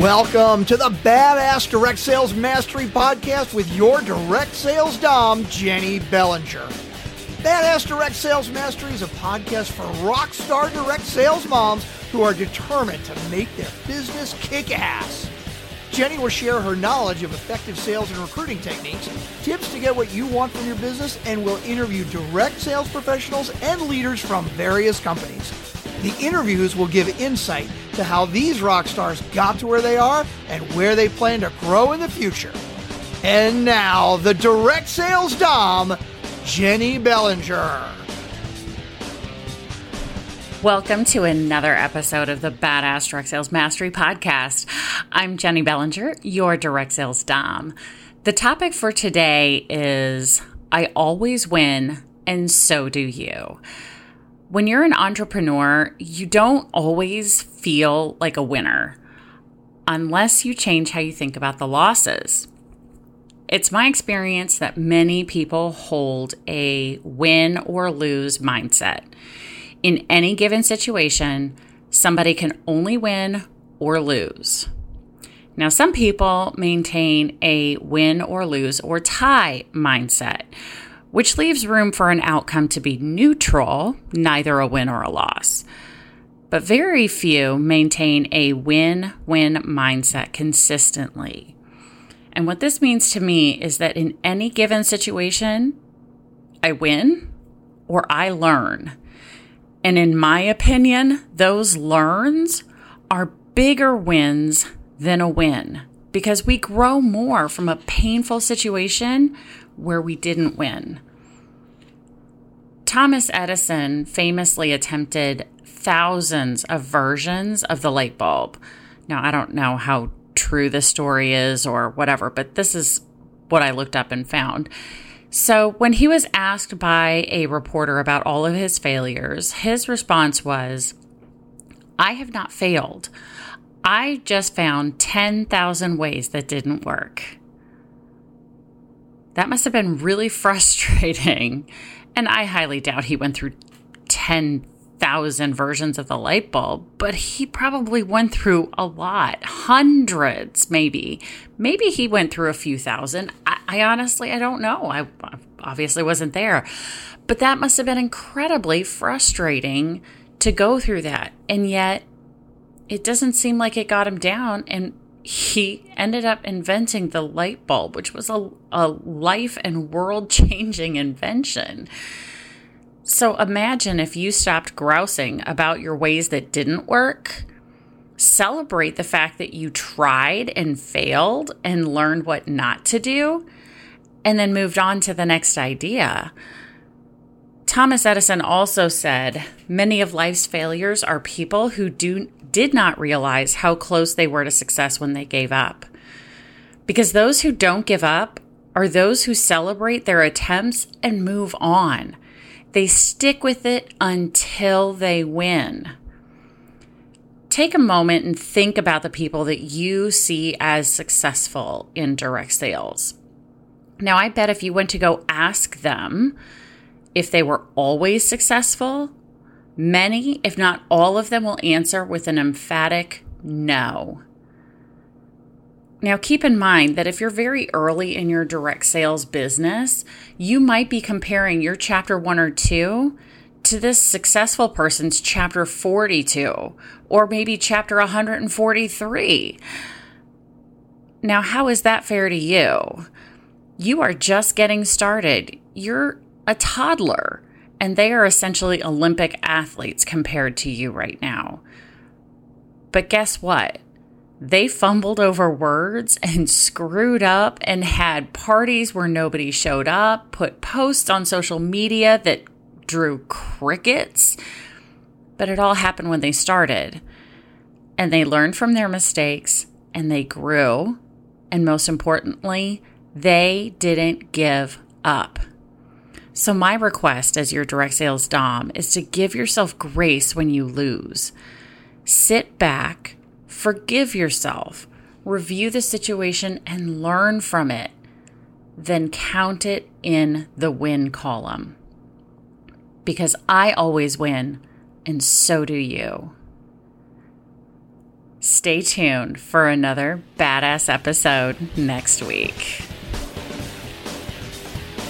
Welcome to the Badass Direct Sales Mastery Podcast with your direct sales dom, Jenny Bellinger. Badass Direct Sales Mastery is a podcast for rock star direct sales moms who are determined to make their business kick ass. Jenny will share her knowledge of effective sales and recruiting techniques, tips to get what you want from your business, and will interview direct sales professionals and leaders from various companies. The interviews will give insight to how these rock stars got to where they are and where they plan to grow in the future. And now, the direct sales dom, Jenny Bellinger. Welcome to another episode of the Badass Direct Sales Mastery Podcast. I'm Jenny Bellinger, your direct sales dom. The topic for today is I always win, and so do you. When you're an entrepreneur, you don't always feel like a winner unless you change how you think about the losses. It's my experience that many people hold a win or lose mindset. In any given situation, somebody can only win or lose. Now, some people maintain a win or lose or tie mindset, which leaves room for an outcome to be neutral, neither a win or a loss. But very few maintain a win win mindset consistently. And what this means to me is that in any given situation, I win or I learn. And in my opinion, those learns are bigger wins than a win because we grow more from a painful situation where we didn't win. Thomas Edison famously attempted thousands of versions of the light bulb. Now, I don't know how true the story is or whatever, but this is what I looked up and found. So, when he was asked by a reporter about all of his failures, his response was, I have not failed. I just found 10,000 ways that didn't work. That must have been really frustrating. And I highly doubt he went through 10,000 versions of the light bulb, but he probably went through a lot, hundreds maybe. Maybe he went through a few thousand. I, I honestly, I don't know. I obviously wasn't there. But that must have been incredibly frustrating to go through that. And yet, it doesn't seem like it got him down. And he ended up inventing the light bulb, which was a, a life and world changing invention. So imagine if you stopped grousing about your ways that didn't work. Celebrate the fact that you tried and failed and learned what not to do, and then moved on to the next idea. Thomas Edison also said many of life's failures are people who do did not realize how close they were to success when they gave up. Because those who don't give up are those who celebrate their attempts and move on. They stick with it until they win. Take a moment and think about the people that you see as successful in direct sales. Now, I bet if you went to go ask them if they were always successful, Many, if not all of them, will answer with an emphatic no. Now, keep in mind that if you're very early in your direct sales business, you might be comparing your chapter one or two to this successful person's chapter 42 or maybe chapter 143. Now, how is that fair to you? You are just getting started. You're a toddler and they are essentially Olympic athletes compared to you right now. But guess what? They fumbled over words and screwed up and had parties where nobody showed up, put posts on social media that drew crickets. But it all happened when they started. And they learned from their mistakes and they grew. And most importantly, they didn't give up. So, my request as your direct sales Dom is to give yourself grace when you lose. Sit back, forgive yourself, review the situation, and learn from it. Then count it in the win column. Because I always win, and so do you. Stay tuned for another badass episode next week.